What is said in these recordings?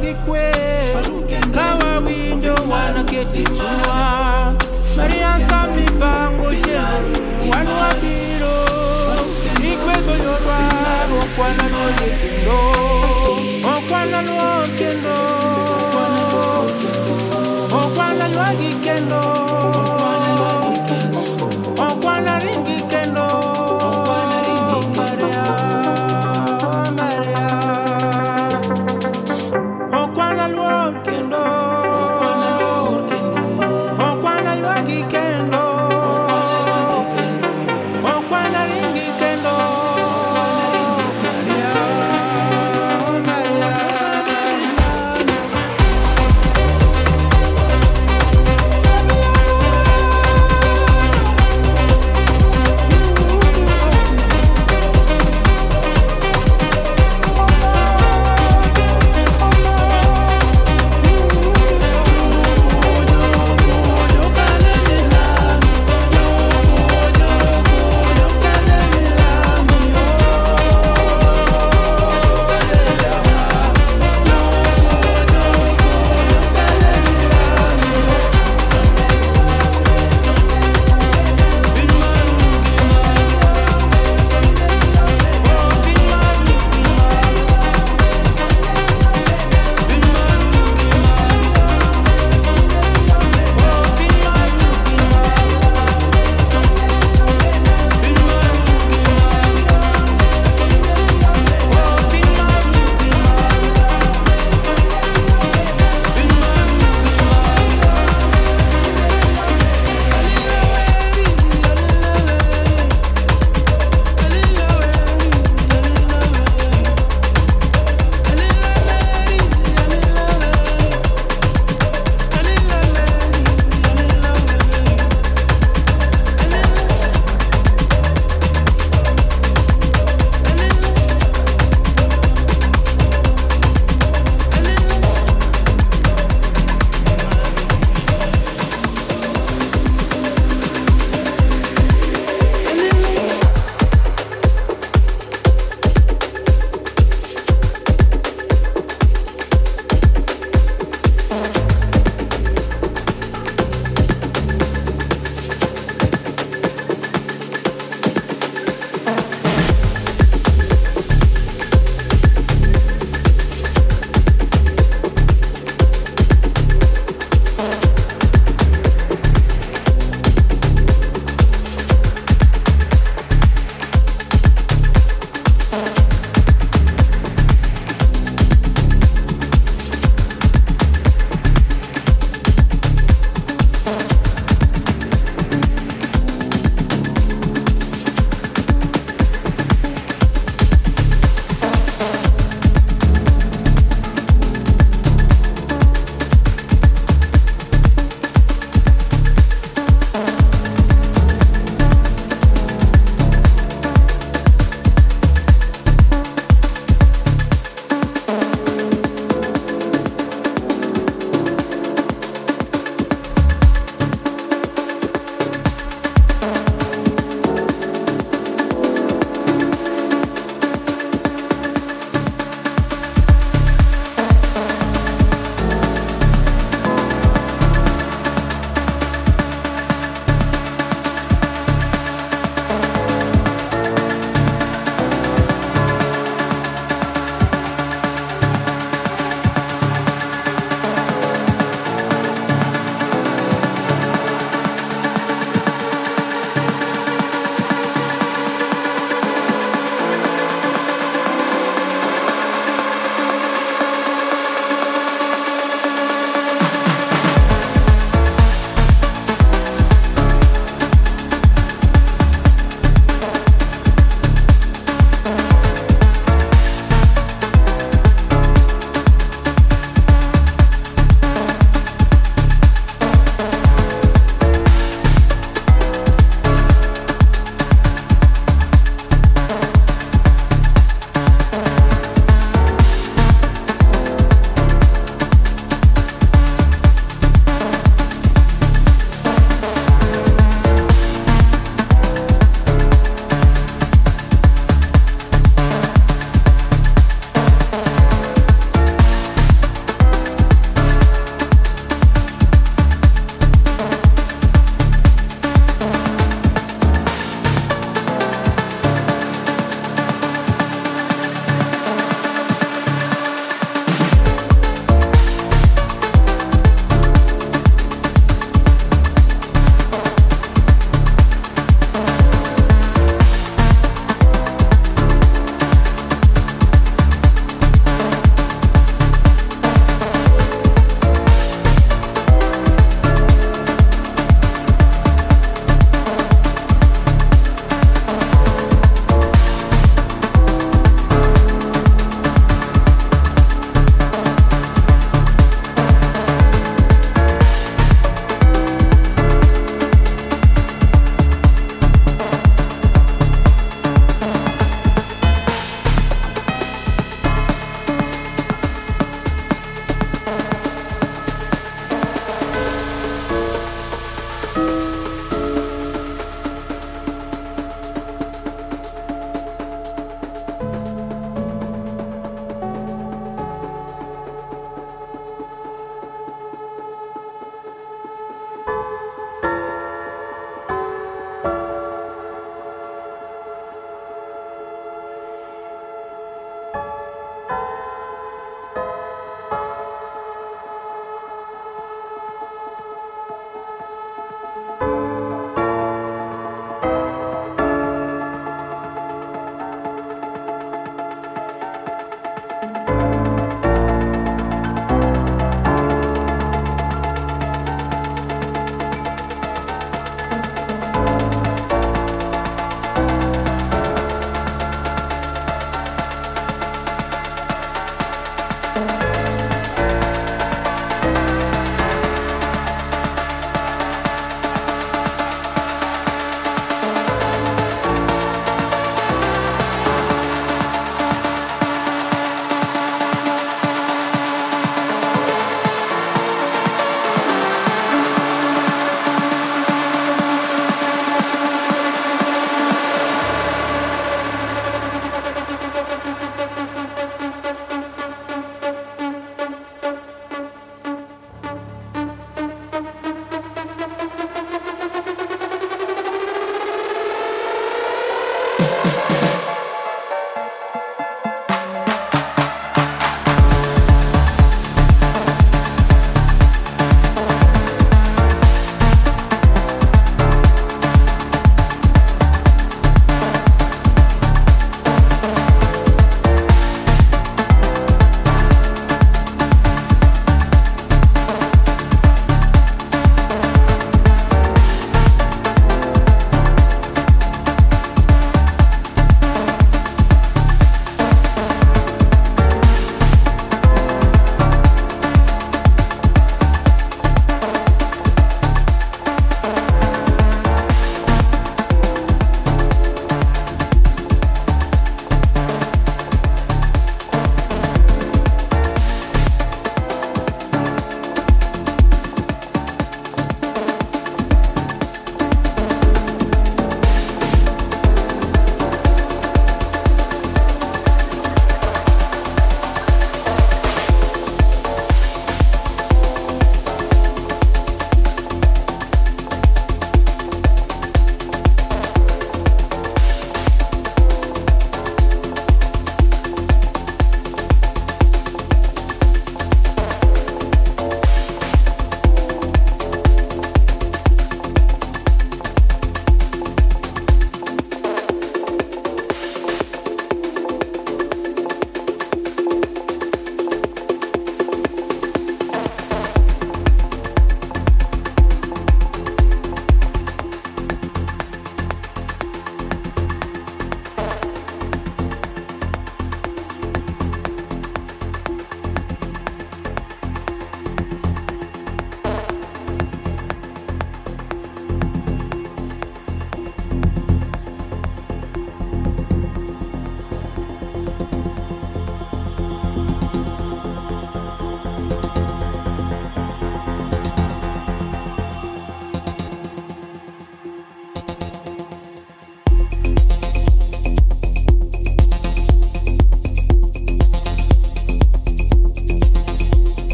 kigikwe kawa winjo wanaketi chua mariansa mipango cheru wanu wabiro ikwegolyorwa okwananolekendo okwananwo kendo.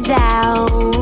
Down.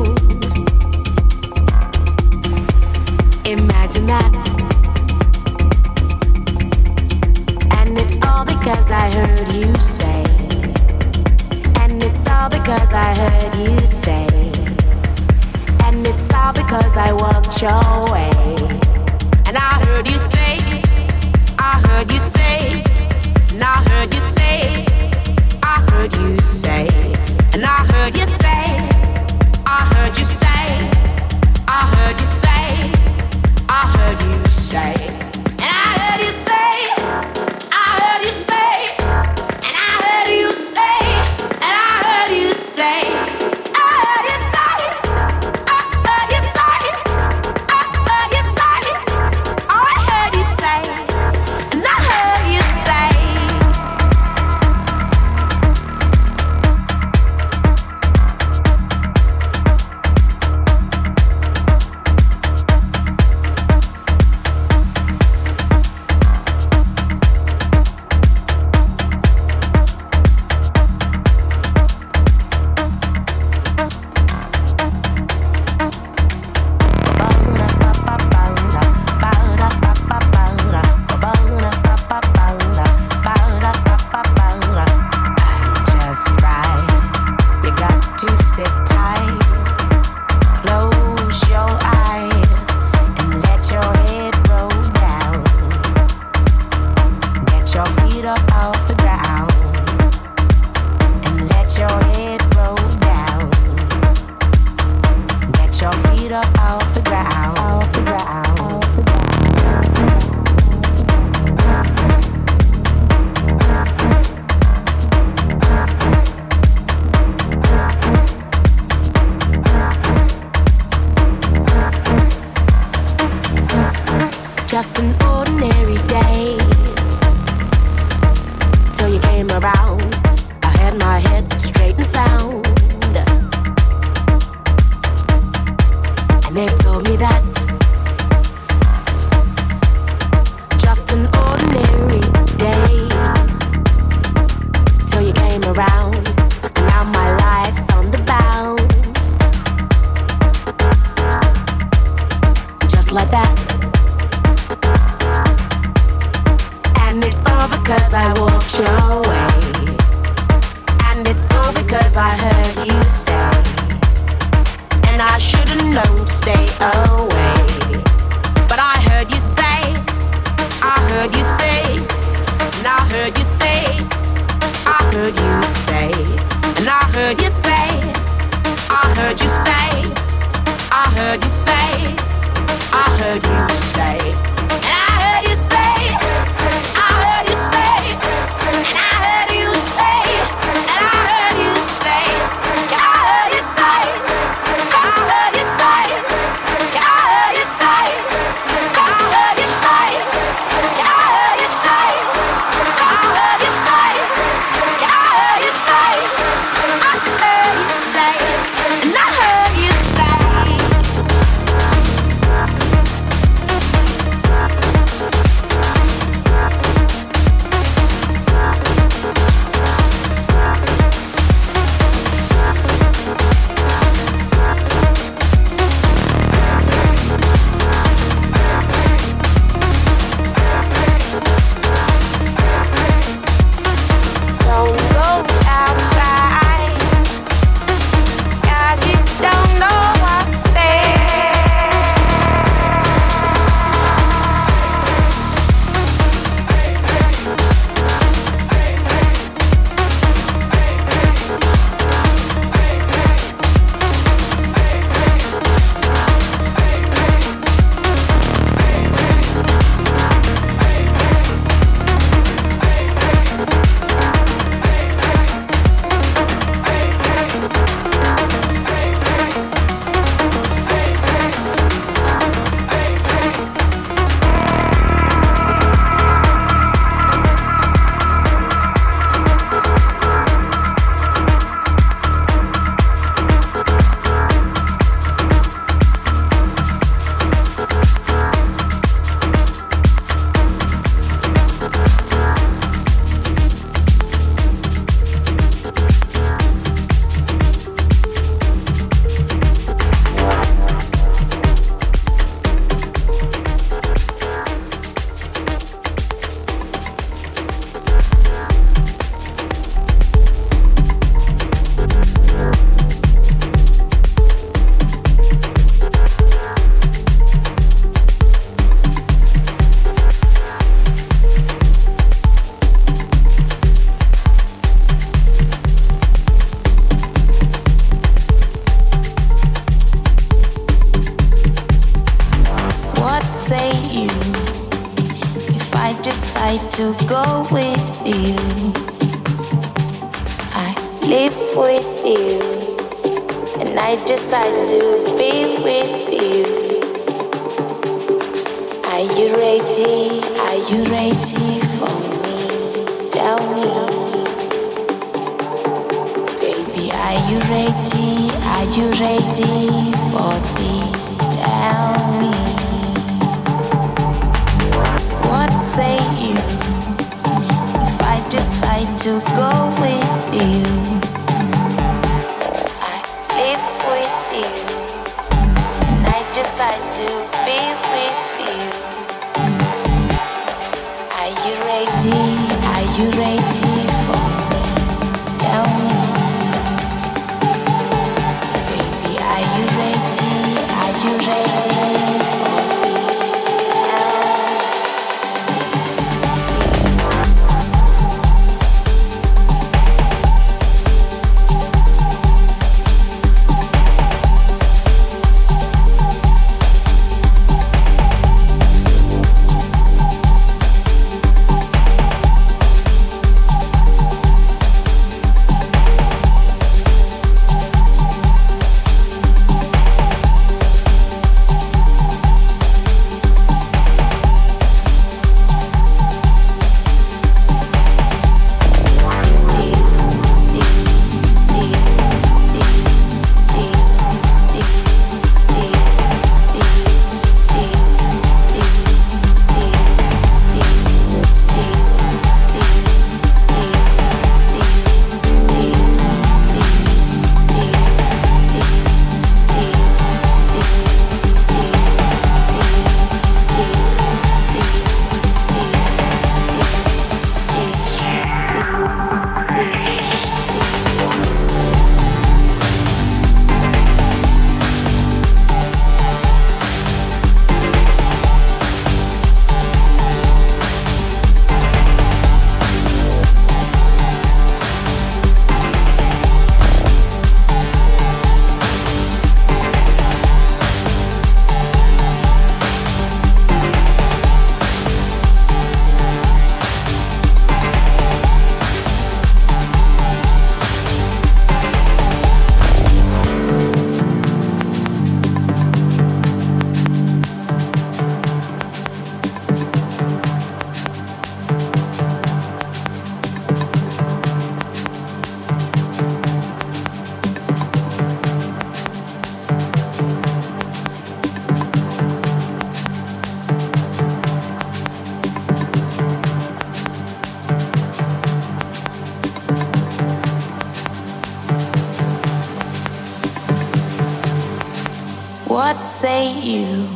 Say you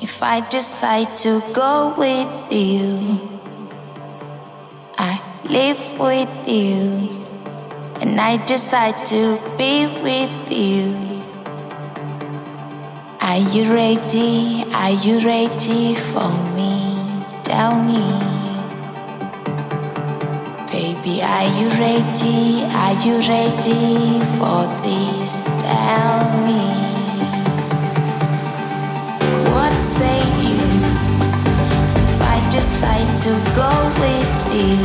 if I decide to go with you? I live with you, and I decide to be with you. Are you ready? Are you ready for me? Tell me. Baby, are you ready? Are you ready for this? Tell me. To go with you?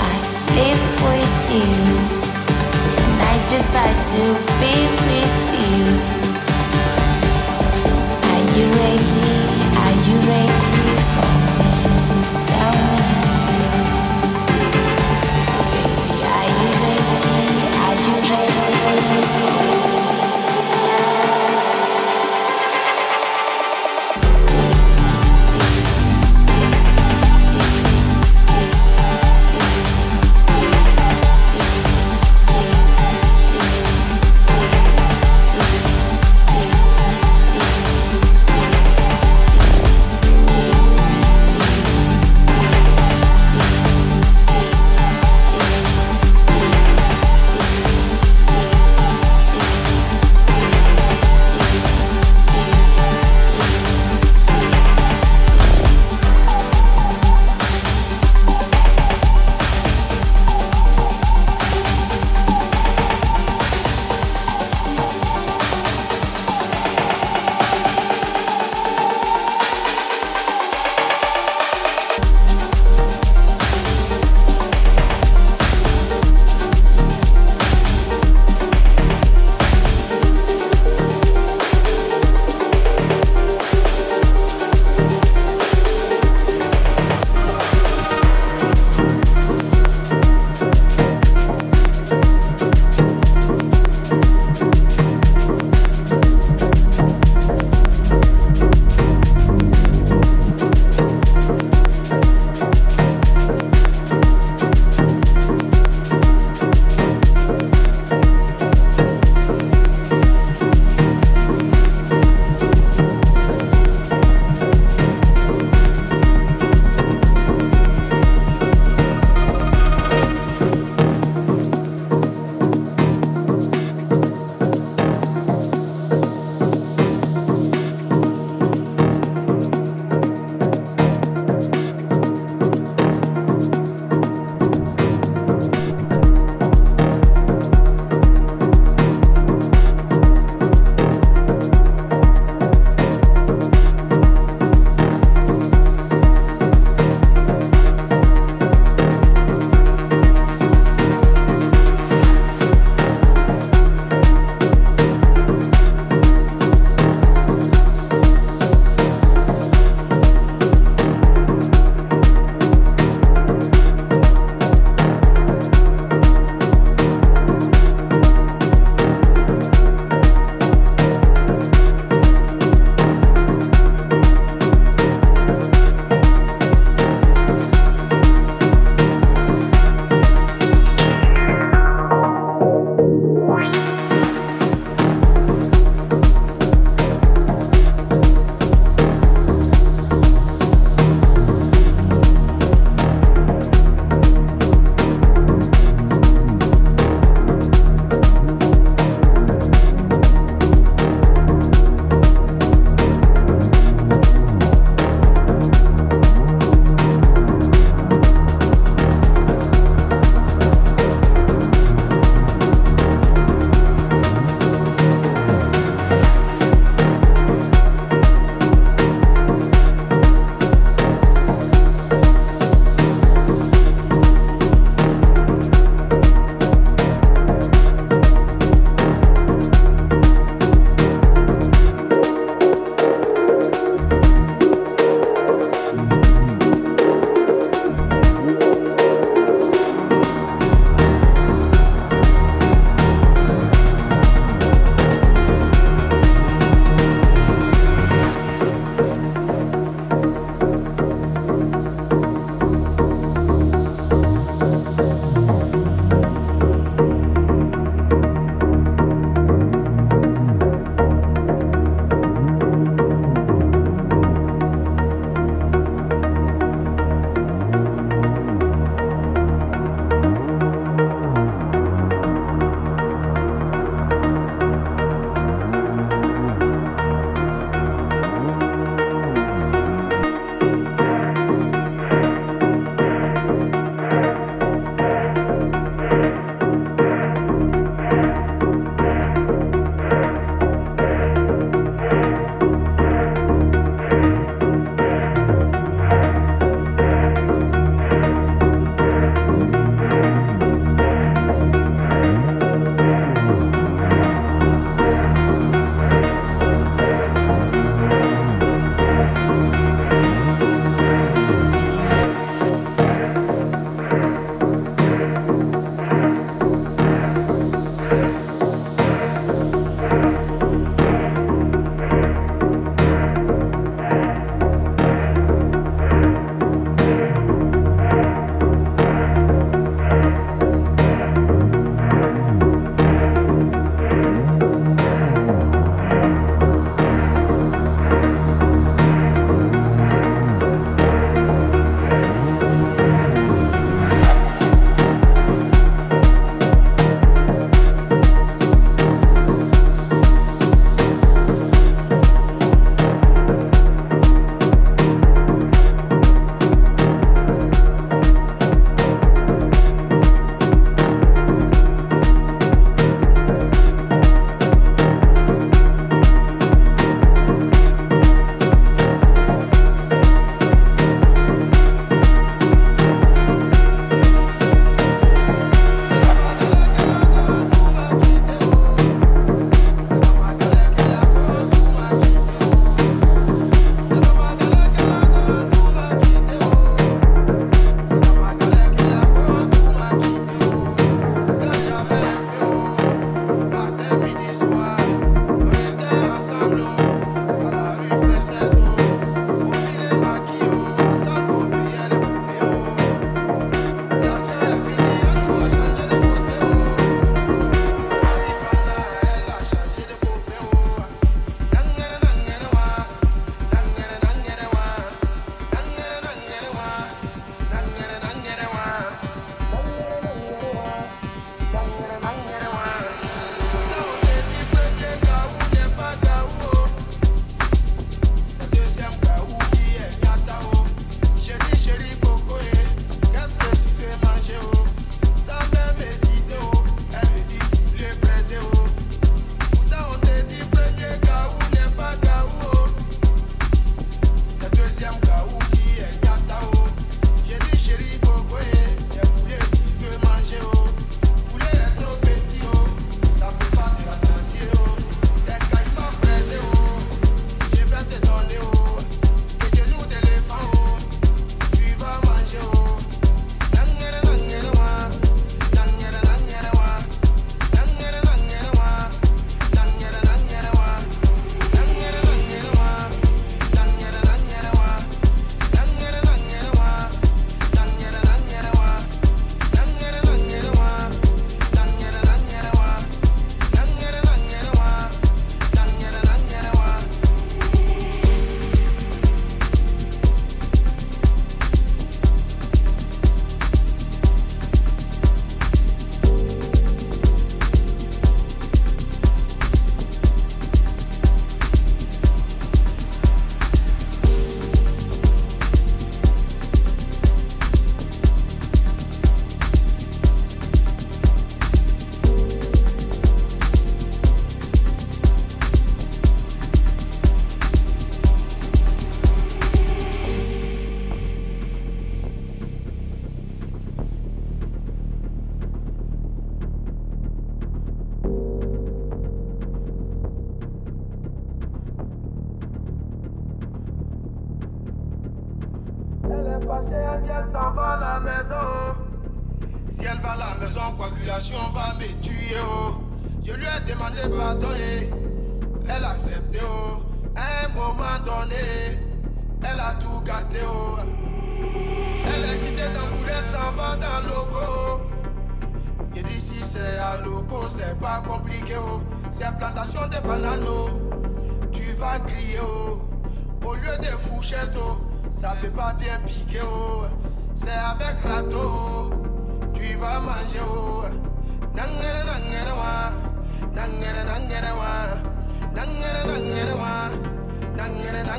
I live with you, and I decide to be with you. Are you ready? Are you ready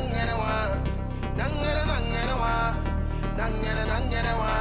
nangana wa nangana nangana wa nangana nangana wa.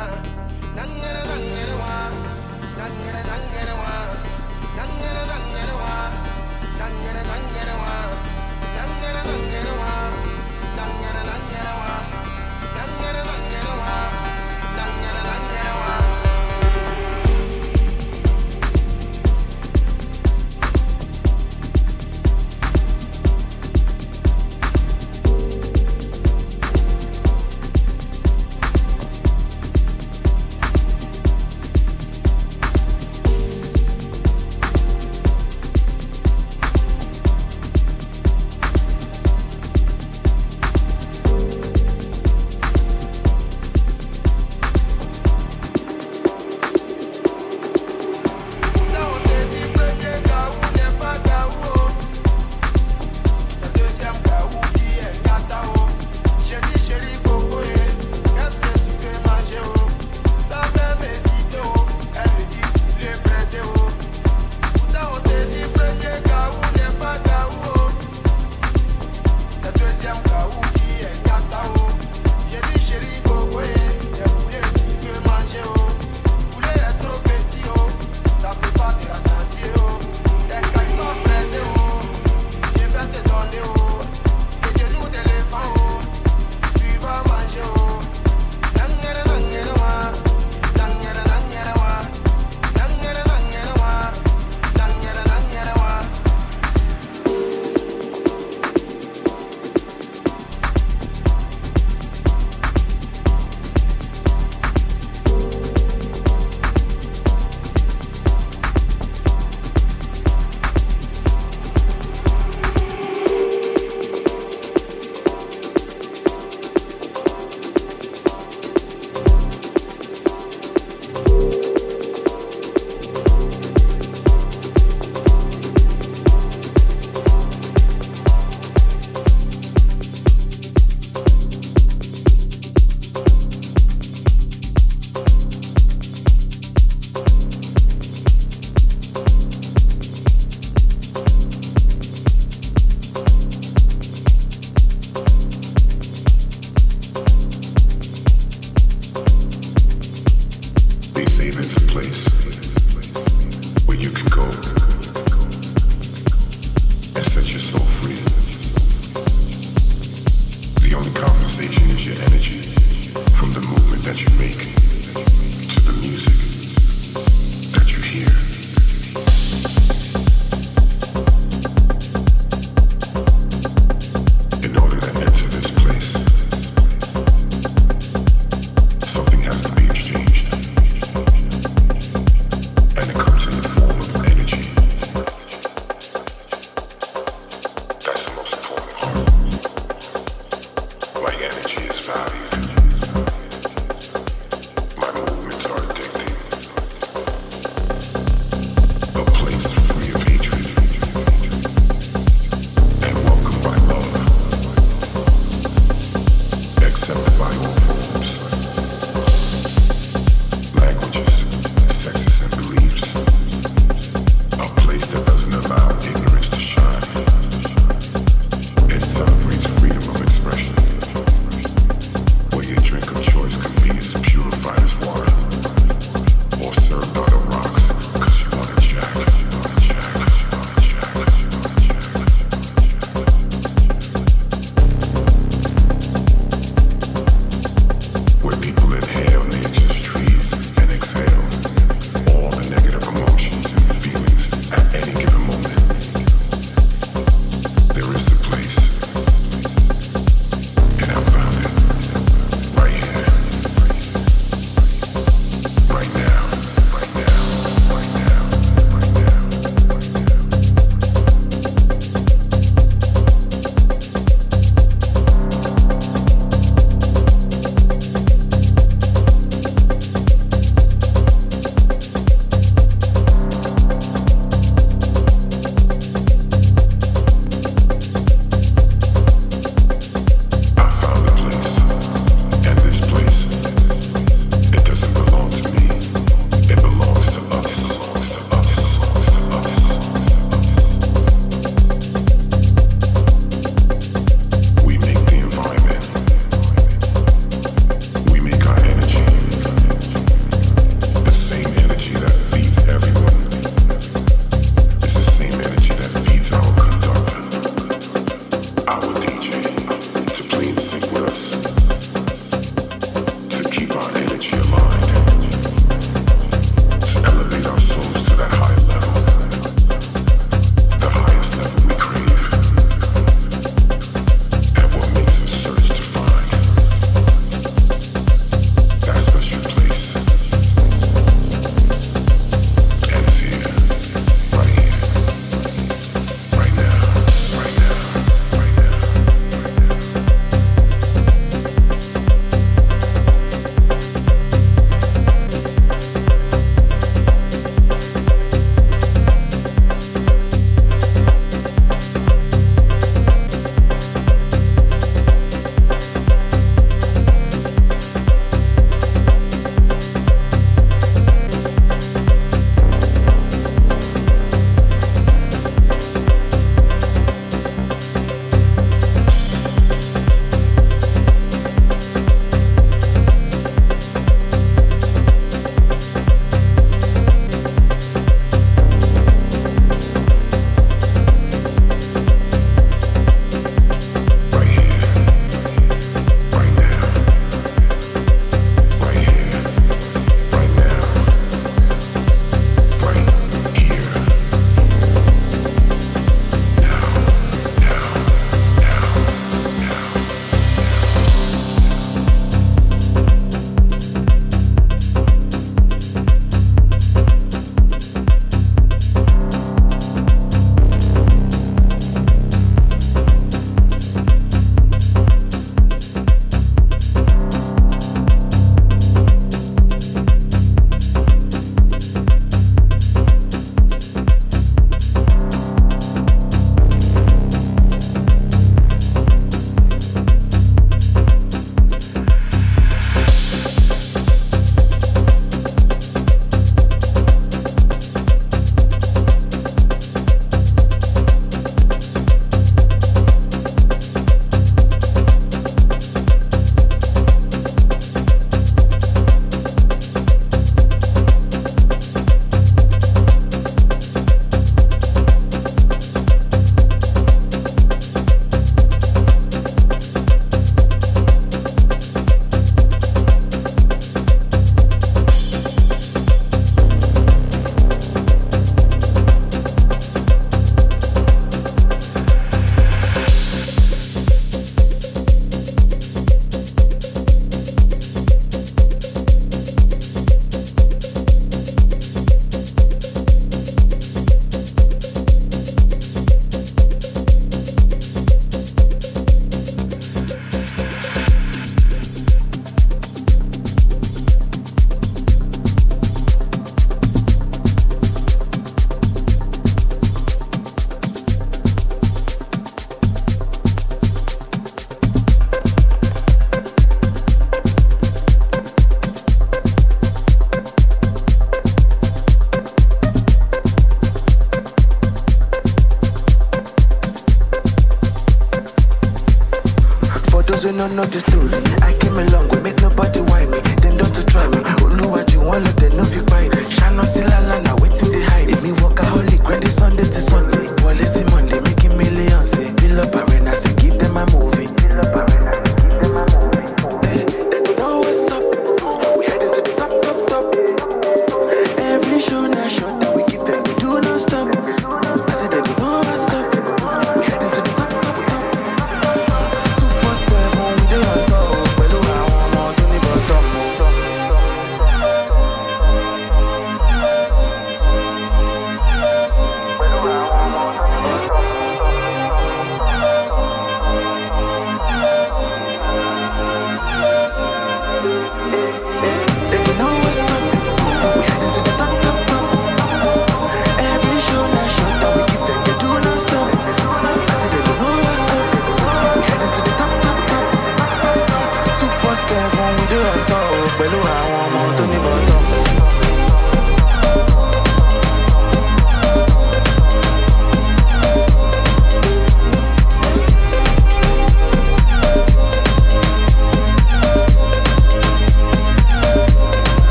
things we no notice too. I came along, we make nobody whine me. Then don't try me. Oluwa, you want let them know if you